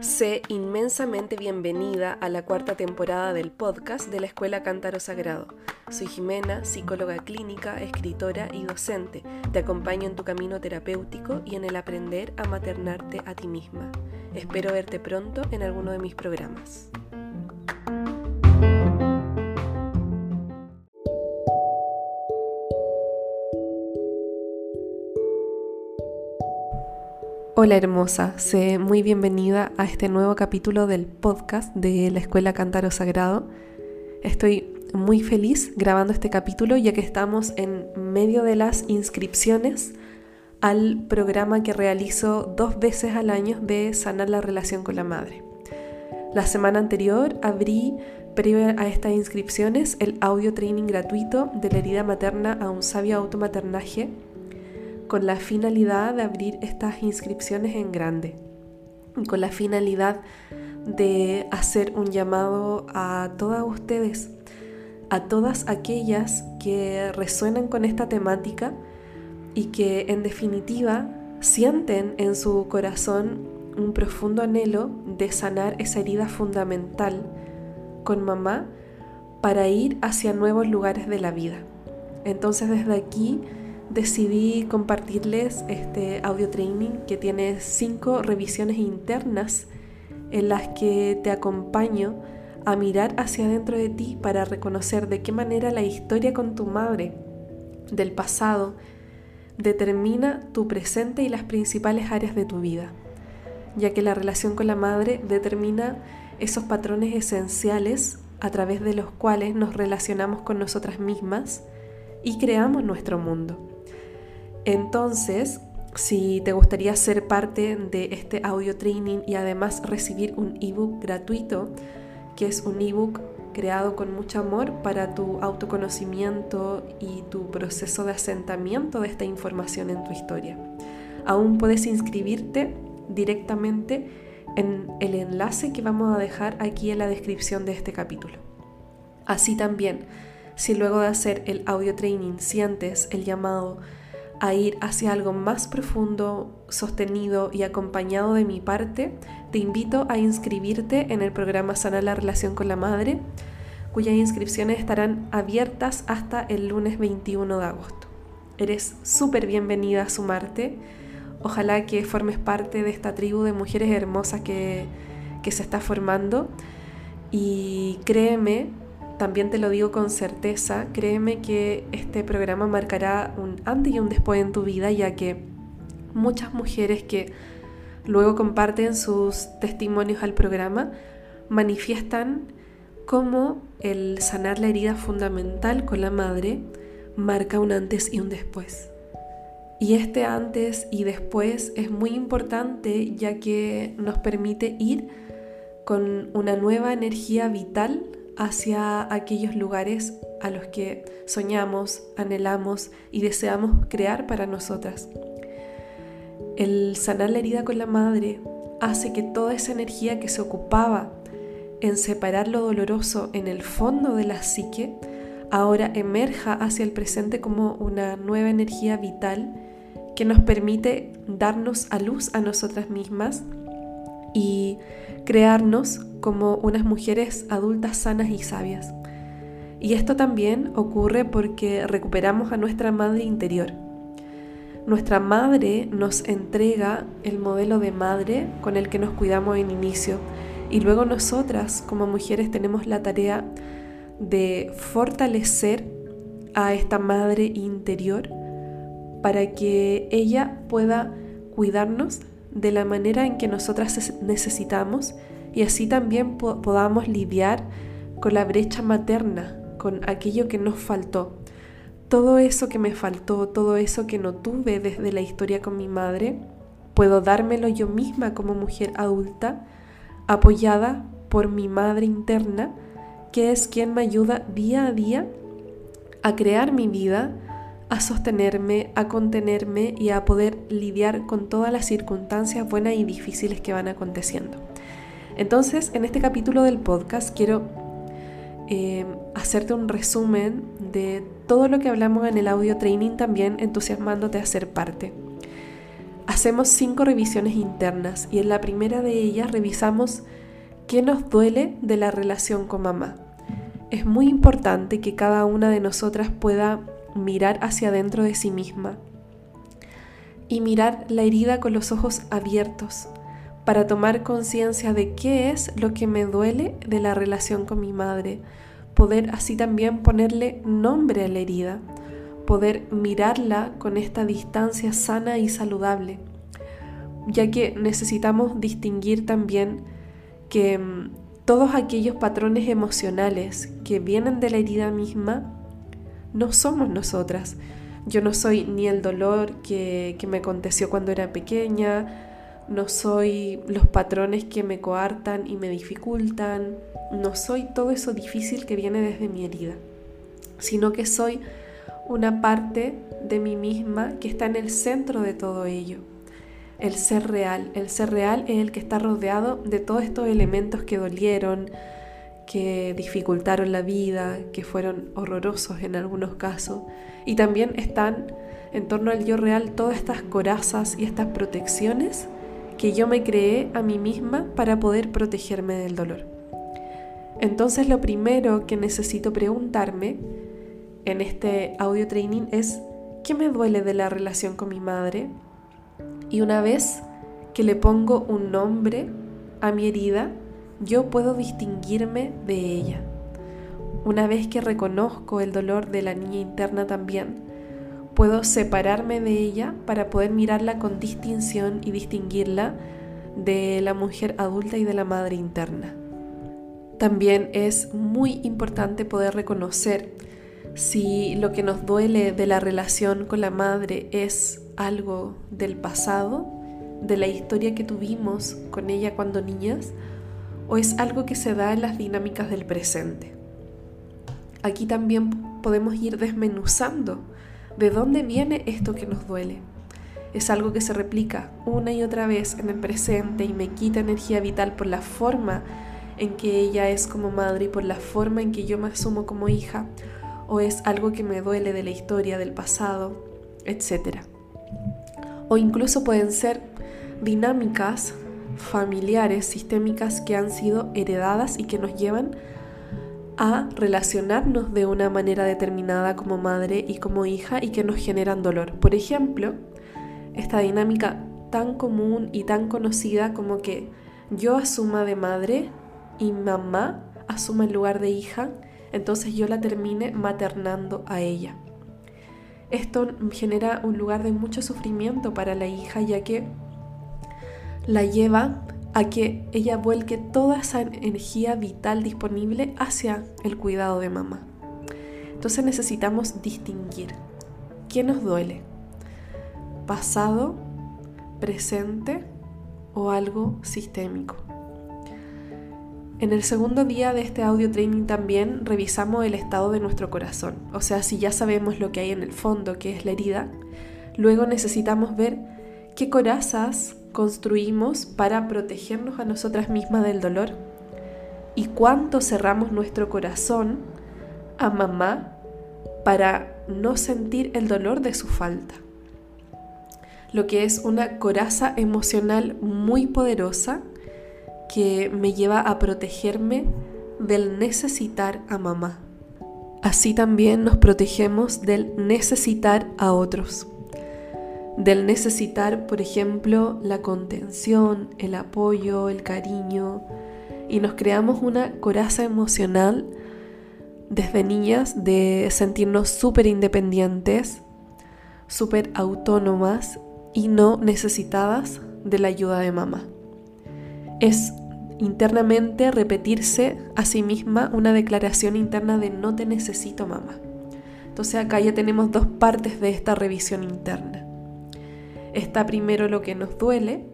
Sé inmensamente bienvenida a la cuarta temporada del podcast de la Escuela Cántaro Sagrado. Soy Jimena, psicóloga clínica, escritora y docente. Te acompaño en tu camino terapéutico y en el aprender a maternarte a ti misma. Espero verte pronto en alguno de mis programas. Hola hermosa, sé muy bienvenida a este nuevo capítulo del podcast de la Escuela Cántaro Sagrado. Estoy muy feliz grabando este capítulo ya que estamos en medio de las inscripciones al programa que realizo dos veces al año de sanar la relación con la madre. La semana anterior abrí, previo a estas inscripciones, el audio training gratuito de la herida materna a un sabio automaternaje con la finalidad de abrir estas inscripciones en grande, con la finalidad de hacer un llamado a todas ustedes, a todas aquellas que resuenan con esta temática y que en definitiva sienten en su corazón un profundo anhelo de sanar esa herida fundamental con mamá para ir hacia nuevos lugares de la vida. Entonces desde aquí decidí compartirles este audio training que tiene cinco revisiones internas en las que te acompaño a mirar hacia adentro de ti para reconocer de qué manera la historia con tu madre del pasado determina tu presente y las principales áreas de tu vida, ya que la relación con la madre determina esos patrones esenciales a través de los cuales nos relacionamos con nosotras mismas y creamos nuestro mundo. Entonces, si te gustaría ser parte de este audio training y además recibir un ebook gratuito, que es un ebook creado con mucho amor para tu autoconocimiento y tu proceso de asentamiento de esta información en tu historia. Aún puedes inscribirte directamente en el enlace que vamos a dejar aquí en la descripción de este capítulo. Así también, si luego de hacer el audio training sientes el llamado a ir hacia algo más profundo, sostenido y acompañado de mi parte, te invito a inscribirte en el programa Sana la Relación con la Madre, cuyas inscripciones estarán abiertas hasta el lunes 21 de agosto. Eres súper bienvenida a sumarte. Ojalá que formes parte de esta tribu de mujeres hermosas que, que se está formando. Y créeme también te lo digo con certeza, créeme que este programa marcará un antes y un después en tu vida, ya que muchas mujeres que luego comparten sus testimonios al programa manifiestan cómo el sanar la herida fundamental con la madre marca un antes y un después. Y este antes y después es muy importante ya que nos permite ir con una nueva energía vital hacia aquellos lugares a los que soñamos, anhelamos y deseamos crear para nosotras. El sanar la herida con la madre hace que toda esa energía que se ocupaba en separar lo doloroso en el fondo de la psique, ahora emerja hacia el presente como una nueva energía vital que nos permite darnos a luz a nosotras mismas y crearnos como unas mujeres adultas sanas y sabias. Y esto también ocurre porque recuperamos a nuestra madre interior. Nuestra madre nos entrega el modelo de madre con el que nos cuidamos en inicio y luego nosotras como mujeres tenemos la tarea de fortalecer a esta madre interior para que ella pueda cuidarnos de la manera en que nosotras necesitamos y así también podamos lidiar con la brecha materna, con aquello que nos faltó. Todo eso que me faltó, todo eso que no tuve desde la historia con mi madre, puedo dármelo yo misma como mujer adulta, apoyada por mi madre interna, que es quien me ayuda día a día a crear mi vida, a sostenerme, a contenerme y a poder lidiar con todas las circunstancias buenas y difíciles que van aconteciendo. Entonces, en este capítulo del podcast quiero eh, hacerte un resumen de todo lo que hablamos en el audio training también entusiasmándote a ser parte. Hacemos cinco revisiones internas y en la primera de ellas revisamos qué nos duele de la relación con mamá. Es muy importante que cada una de nosotras pueda mirar hacia adentro de sí misma y mirar la herida con los ojos abiertos para tomar conciencia de qué es lo que me duele de la relación con mi madre, poder así también ponerle nombre a la herida, poder mirarla con esta distancia sana y saludable, ya que necesitamos distinguir también que mm, todos aquellos patrones emocionales que vienen de la herida misma no somos nosotras. Yo no soy ni el dolor que, que me aconteció cuando era pequeña, no soy los patrones que me coartan y me dificultan, no soy todo eso difícil que viene desde mi herida, sino que soy una parte de mí misma que está en el centro de todo ello. El ser real. El ser real es el que está rodeado de todos estos elementos que dolieron, que dificultaron la vida, que fueron horrorosos en algunos casos. Y también están en torno al yo real todas estas corazas y estas protecciones que yo me creé a mí misma para poder protegerme del dolor. Entonces lo primero que necesito preguntarme en este audio training es, ¿qué me duele de la relación con mi madre? Y una vez que le pongo un nombre a mi herida, yo puedo distinguirme de ella. Una vez que reconozco el dolor de la niña interna también, puedo separarme de ella para poder mirarla con distinción y distinguirla de la mujer adulta y de la madre interna. También es muy importante poder reconocer si lo que nos duele de la relación con la madre es algo del pasado, de la historia que tuvimos con ella cuando niñas, o es algo que se da en las dinámicas del presente. Aquí también podemos ir desmenuzando ¿De dónde viene esto que nos duele? Es algo que se replica una y otra vez en el presente y me quita energía vital por la forma en que ella es como madre y por la forma en que yo me asumo como hija, o es algo que me duele de la historia, del pasado, etc. O incluso pueden ser dinámicas familiares, sistémicas que han sido heredadas y que nos llevan a relacionarnos de una manera determinada como madre y como hija y que nos generan dolor. Por ejemplo, esta dinámica tan común y tan conocida como que yo asuma de madre y mamá asuma el lugar de hija, entonces yo la termine maternando a ella. Esto genera un lugar de mucho sufrimiento para la hija ya que la lleva a que ella vuelque toda esa energía vital disponible hacia el cuidado de mamá. Entonces necesitamos distinguir qué nos duele, pasado, presente o algo sistémico. En el segundo día de este audio training también revisamos el estado de nuestro corazón, o sea, si ya sabemos lo que hay en el fondo, que es la herida, luego necesitamos ver qué corazas construimos para protegernos a nosotras mismas del dolor y cuánto cerramos nuestro corazón a mamá para no sentir el dolor de su falta. Lo que es una coraza emocional muy poderosa que me lleva a protegerme del necesitar a mamá. Así también nos protegemos del necesitar a otros del necesitar, por ejemplo, la contención, el apoyo, el cariño, y nos creamos una coraza emocional desde niñas de sentirnos súper independientes, súper autónomas y no necesitadas de la ayuda de mamá. Es internamente repetirse a sí misma una declaración interna de no te necesito mamá. Entonces acá ya tenemos dos partes de esta revisión interna. Está primero lo que nos duele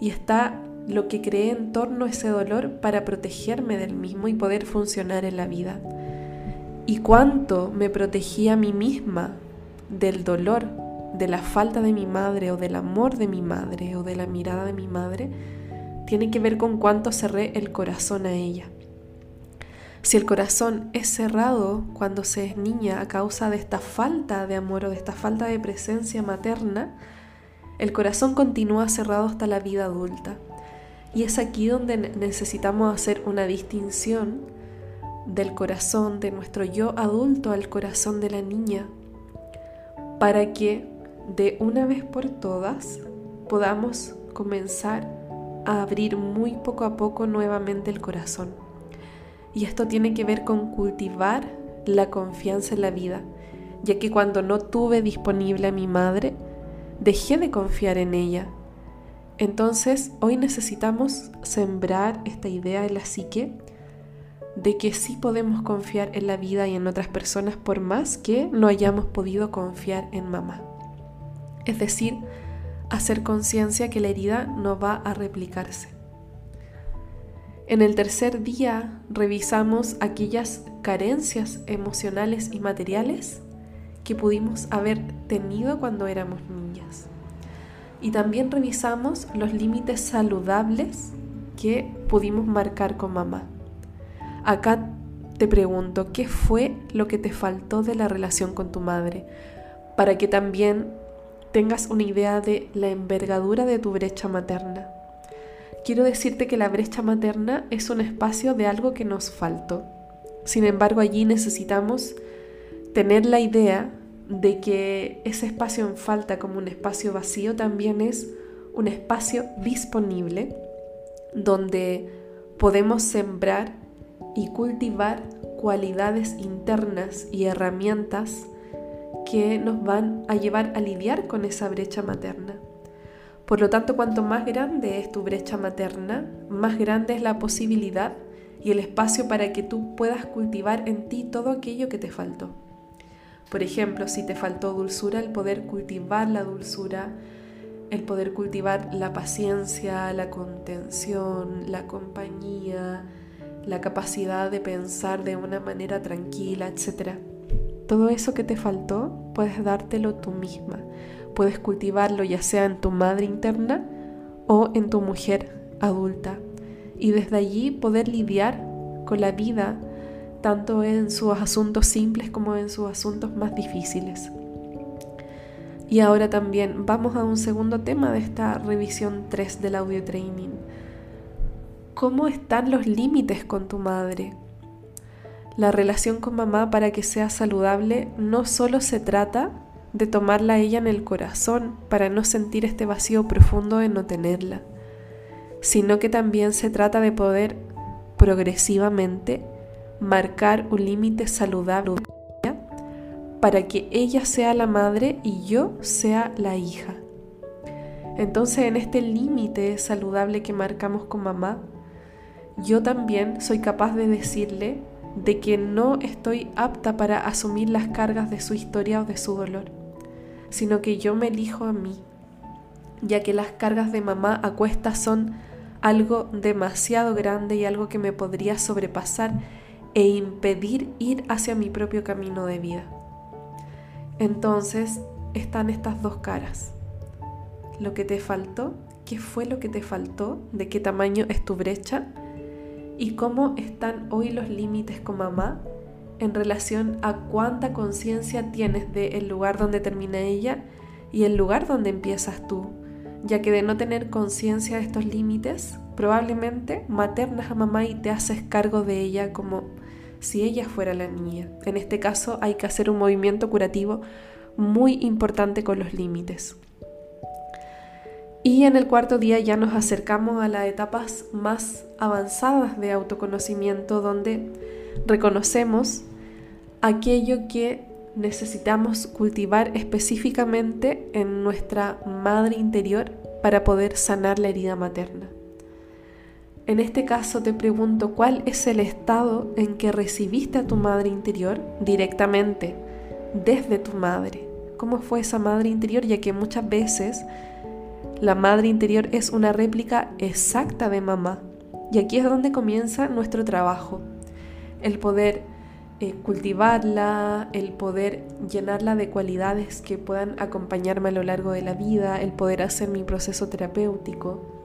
y está lo que creé en torno a ese dolor para protegerme del mismo y poder funcionar en la vida. Y cuánto me protegí a mí misma del dolor, de la falta de mi madre o del amor de mi madre o de la mirada de mi madre, tiene que ver con cuánto cerré el corazón a ella. Si el corazón es cerrado cuando se es niña a causa de esta falta de amor o de esta falta de presencia materna, el corazón continúa cerrado hasta la vida adulta. Y es aquí donde necesitamos hacer una distinción del corazón de nuestro yo adulto al corazón de la niña, para que de una vez por todas podamos comenzar a abrir muy poco a poco nuevamente el corazón. Y esto tiene que ver con cultivar la confianza en la vida, ya que cuando no tuve disponible a mi madre, dejé de confiar en ella. Entonces, hoy necesitamos sembrar esta idea en la psique de que sí podemos confiar en la vida y en otras personas por más que no hayamos podido confiar en mamá. Es decir, hacer conciencia que la herida no va a replicarse. En el tercer día revisamos aquellas carencias emocionales y materiales que pudimos haber tenido cuando éramos niñas. Y también revisamos los límites saludables que pudimos marcar con mamá. Acá te pregunto, ¿qué fue lo que te faltó de la relación con tu madre? Para que también tengas una idea de la envergadura de tu brecha materna. Quiero decirte que la brecha materna es un espacio de algo que nos faltó. Sin embargo, allí necesitamos tener la idea de que ese espacio en falta como un espacio vacío también es un espacio disponible donde podemos sembrar y cultivar cualidades internas y herramientas que nos van a llevar a lidiar con esa brecha materna. Por lo tanto, cuanto más grande es tu brecha materna, más grande es la posibilidad y el espacio para que tú puedas cultivar en ti todo aquello que te faltó. Por ejemplo, si te faltó dulzura, el poder cultivar la dulzura, el poder cultivar la paciencia, la contención, la compañía, la capacidad de pensar de una manera tranquila, etc. Todo eso que te faltó, puedes dártelo tú misma. Puedes cultivarlo ya sea en tu madre interna o en tu mujer adulta. Y desde allí poder lidiar con la vida, tanto en sus asuntos simples como en sus asuntos más difíciles. Y ahora también vamos a un segundo tema de esta revisión 3 del audio training cómo están los límites con tu madre. La relación con mamá para que sea saludable no solo se trata de tomarla a ella en el corazón para no sentir este vacío profundo de no tenerla, sino que también se trata de poder progresivamente marcar un límite saludable para que ella sea la madre y yo sea la hija. Entonces en este límite saludable que marcamos con mamá, yo también soy capaz de decirle de que no estoy apta para asumir las cargas de su historia o de su dolor, sino que yo me elijo a mí, ya que las cargas de mamá a cuestas son algo demasiado grande y algo que me podría sobrepasar e impedir ir hacia mi propio camino de vida. Entonces están estas dos caras. Lo que te faltó, qué fue lo que te faltó, de qué tamaño es tu brecha y cómo están hoy los límites con mamá en relación a cuánta conciencia tienes del lugar donde termina ella y el lugar donde empiezas tú, ya que de no tener conciencia de estos límites, probablemente maternas a mamá y te haces cargo de ella como si ella fuera la niña. En este caso hay que hacer un movimiento curativo muy importante con los límites. Y en el cuarto día ya nos acercamos a las etapas más avanzadas de autoconocimiento donde reconocemos aquello que necesitamos cultivar específicamente en nuestra madre interior para poder sanar la herida materna. En este caso te pregunto cuál es el estado en que recibiste a tu madre interior directamente, desde tu madre. ¿Cómo fue esa madre interior? Ya que muchas veces la madre interior es una réplica exacta de mamá. Y aquí es donde comienza nuestro trabajo. El poder eh, cultivarla, el poder llenarla de cualidades que puedan acompañarme a lo largo de la vida, el poder hacer mi proceso terapéutico.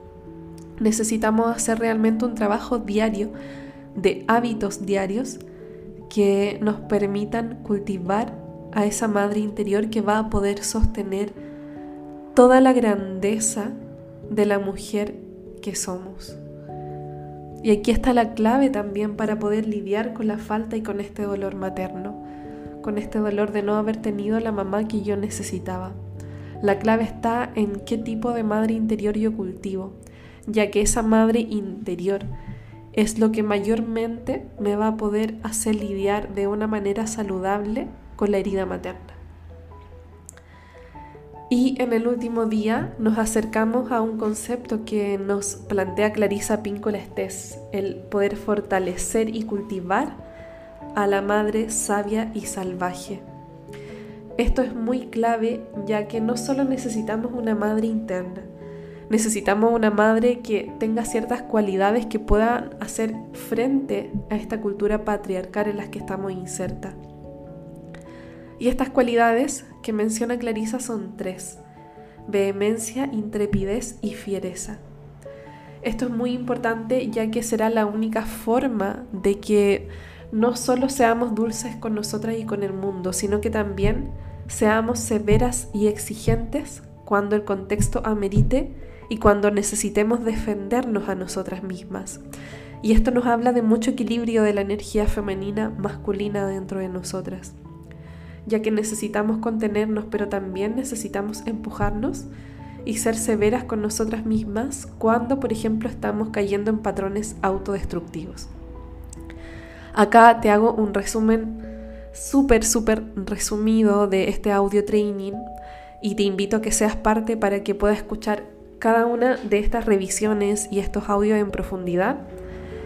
Necesitamos hacer realmente un trabajo diario de hábitos diarios que nos permitan cultivar a esa madre interior que va a poder sostener toda la grandeza de la mujer que somos. Y aquí está la clave también para poder lidiar con la falta y con este dolor materno, con este dolor de no haber tenido la mamá que yo necesitaba. La clave está en qué tipo de madre interior yo cultivo, ya que esa madre interior es lo que mayormente me va a poder hacer lidiar de una manera saludable con la herida materna. Y en el último día nos acercamos a un concepto que nos plantea Clarisa Píncola Estés, el poder fortalecer y cultivar a la madre sabia y salvaje. Esto es muy clave ya que no solo necesitamos una madre interna, necesitamos una madre que tenga ciertas cualidades que puedan hacer frente a esta cultura patriarcal en la que estamos insertas. Y estas cualidades que menciona Clarisa son tres, vehemencia, intrepidez y fiereza. Esto es muy importante ya que será la única forma de que no solo seamos dulces con nosotras y con el mundo, sino que también seamos severas y exigentes cuando el contexto amerite y cuando necesitemos defendernos a nosotras mismas. Y esto nos habla de mucho equilibrio de la energía femenina masculina dentro de nosotras, ya que necesitamos contenernos, pero también necesitamos empujarnos y ser severas con nosotras mismas cuando, por ejemplo, estamos cayendo en patrones autodestructivos. Acá te hago un resumen súper, súper resumido de este audio training y te invito a que seas parte para que puedas escuchar cada una de estas revisiones y estos audios en profundidad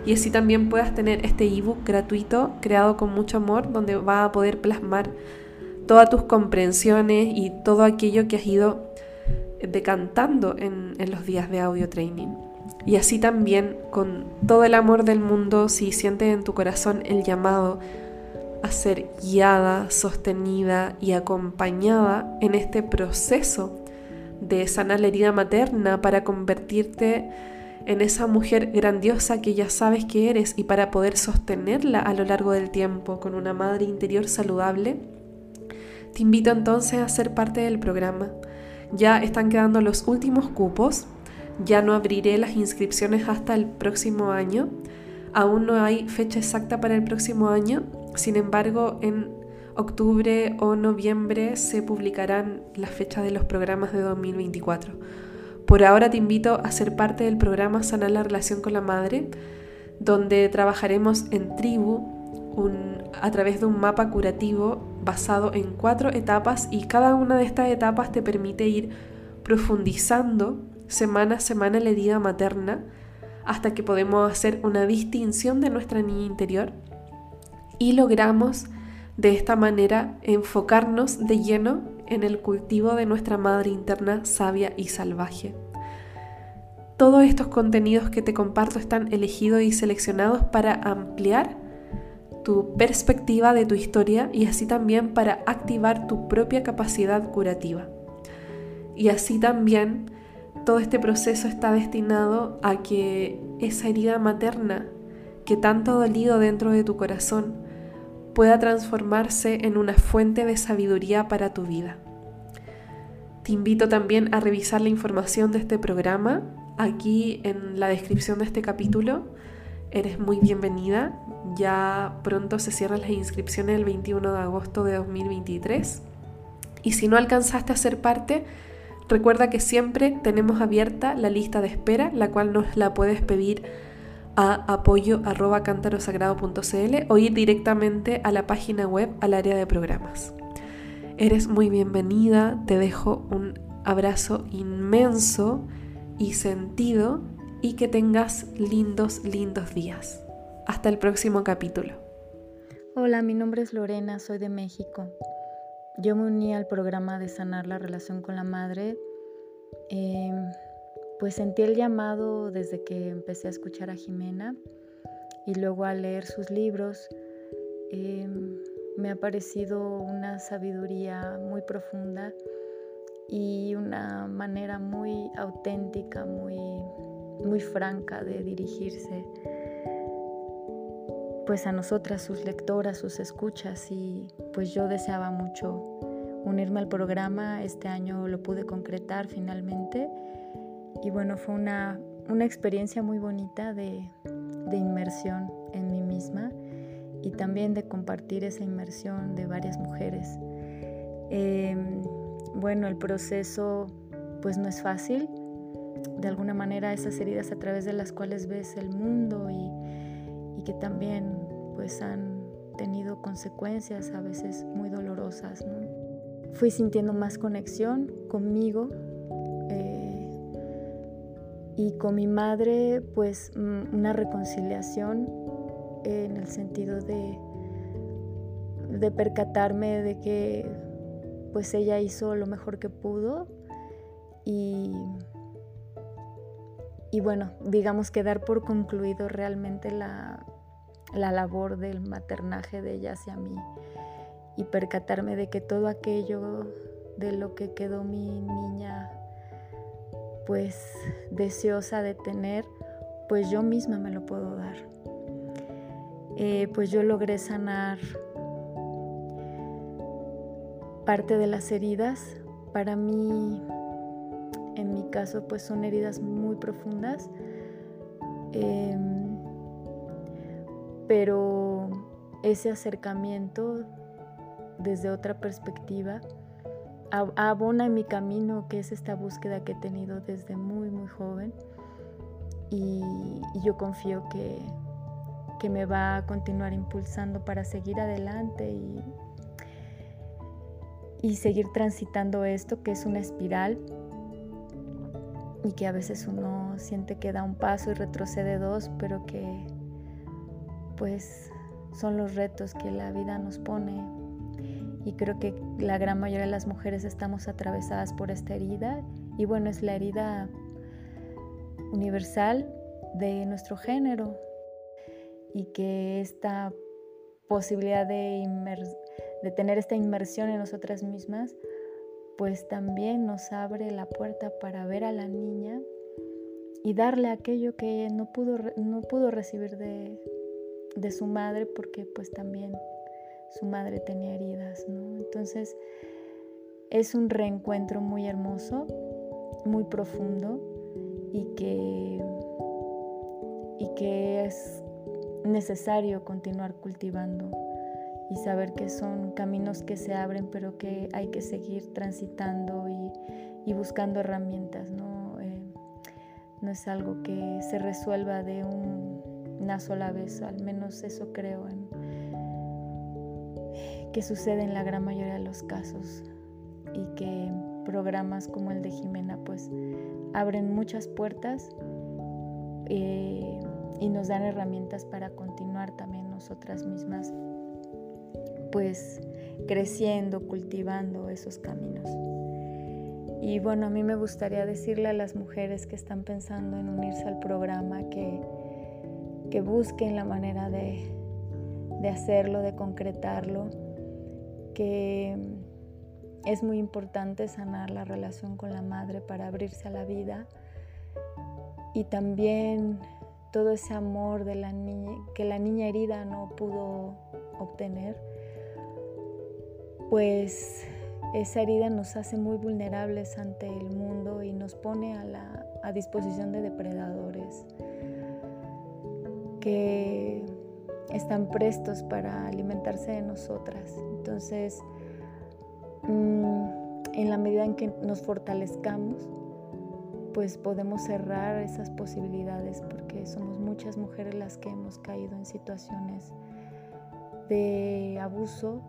y así también puedas tener este ebook gratuito creado con mucho amor donde va a poder plasmar todas tus comprensiones y todo aquello que has ido decantando en, en los días de audio training. Y así también con todo el amor del mundo, si sientes en tu corazón el llamado a ser guiada, sostenida y acompañada en este proceso de sanar la herida materna para convertirte en esa mujer grandiosa que ya sabes que eres y para poder sostenerla a lo largo del tiempo con una madre interior saludable, te invito entonces a ser parte del programa. Ya están quedando los últimos cupos, ya no abriré las inscripciones hasta el próximo año, aún no hay fecha exacta para el próximo año, sin embargo en octubre o noviembre se publicarán las fechas de los programas de 2024. Por ahora te invito a ser parte del programa Sanar la relación con la madre, donde trabajaremos en tribu a través de un mapa curativo basado en cuatro etapas y cada una de estas etapas te permite ir profundizando semana a semana la herida materna hasta que podemos hacer una distinción de nuestra niña interior y logramos de esta manera enfocarnos de lleno en el cultivo de nuestra madre interna sabia y salvaje. Todos estos contenidos que te comparto están elegidos y seleccionados para ampliar tu perspectiva de tu historia y así también para activar tu propia capacidad curativa. Y así también todo este proceso está destinado a que esa herida materna que tanto ha dolido dentro de tu corazón pueda transformarse en una fuente de sabiduría para tu vida. Te invito también a revisar la información de este programa aquí en la descripción de este capítulo. Eres muy bienvenida. Ya pronto se cierran las inscripciones el 21 de agosto de 2023. Y si no alcanzaste a ser parte, recuerda que siempre tenemos abierta la lista de espera, la cual nos la puedes pedir a apoyo arroba o ir directamente a la página web al área de programas. Eres muy bienvenida, te dejo un abrazo inmenso y sentido y que tengas lindos, lindos días. Hasta el próximo capítulo. Hola, mi nombre es Lorena, soy de México. Yo me uní al programa de sanar la relación con la madre. Eh, pues sentí el llamado desde que empecé a escuchar a Jimena y luego a leer sus libros. Em, me ha parecido una sabiduría muy profunda y una manera muy auténtica, muy, muy franca de dirigirse. pues a nosotras, sus lectoras, sus escuchas y pues yo deseaba mucho unirme al programa. Este año lo pude concretar finalmente y bueno, fue una, una experiencia muy bonita de, de inmersión en mí misma y también de compartir esa inmersión de varias mujeres. Em, bueno, el proceso pues no es fácil. De alguna manera esas heridas a través de las cuales ves el mundo y, que también pues han tenido consecuencias a veces muy dolorosas. Fui sintiendo más conexión conmigo eh, y con mi madre pues mm, una reconciliación en el sentido de, de percatarme de que pues ella hizo lo mejor que pudo y, y bueno, digamos que dar por concluido realmente la, la labor del maternaje de ella hacia mí y percatarme de que todo aquello de lo que quedó mi niña pues deseosa de tener, pues yo misma me lo puedo dar. Eh, pues yo logré sanar parte de las heridas. Para mí, en mi caso, pues son heridas muy profundas. Em, pero ese acercamiento desde otra perspectiva abona en mi camino, que es esta búsqueda que he tenido desde muy, muy joven. y yo confío que, que me va a continuar impulsando para seguir adelante y, y seguir transitando esto que es una espiral y que a veces uno siente que da un paso y retrocede dos, pero que pues son los retos que la vida nos pone. Y creo que la gran mayoría de las mujeres estamos atravesadas por esta herida y bueno, es la herida universal de nuestro género, y que esta posibilidad de, tener esta inmersión en nosotras mismas, pues también nos abre la puerta para ver a la niña y darle aquello que no pudo, no pudo recibir de, de su madre porque pues también su madre tenía heridas. Entonces es un reencuentro muy hermoso, muy profundo y que, y que es necesario continuar cultivando y saber que son caminos que se abren, pero que hay que seguir transitando y, buscando herramientas. ¿no? Eh, no es algo que se resuelva de una sola vez, al menos eso creo que sucede en la gran mayoría de los casos y que programas como el de Jimena pues abren muchas puertas. Eh, y nos dan herramientas para continuar también nosotras mismas, pues creciendo, cultivando esos caminos. Y bueno, a mí me gustaría decirle a las mujeres que están pensando en unirse al programa que, que busquen la manera de, de hacerlo, de concretarlo, que es muy importante sanar la relación con la madre para abrirse a la vida y también todo ese amor que la niña herida no pudo obtener, pues esa herida nos hace muy vulnerables ante el mundo y nos pone a, a disposición de depredadores que están prestos para alimentarse de nosotras. Entonces, mm, en la medida en que nos fortalezcamos, pues podemos cerrar esas posibilidades porque somos muchas mujeres las que hemos caído en situaciones de abuso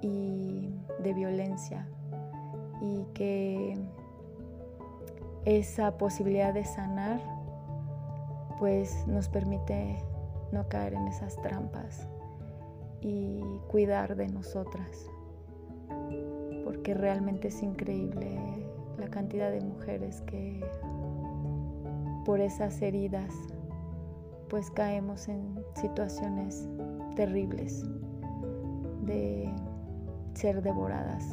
y de violencia y que esa posibilidad de sanar pues nos permite no caer en esas trampas y cuidar de nosotras porque realmente es increíble la cantidad de mujeres que por esas heridas pues caemos en situaciones terribles de ser devoradas.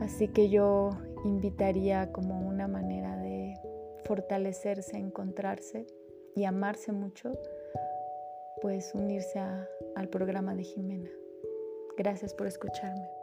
Así que yo invitaría como una manera de fortalecerse, encontrarse y amarse mucho, pues unirse al programa de Jimena. Gracias por escucharme.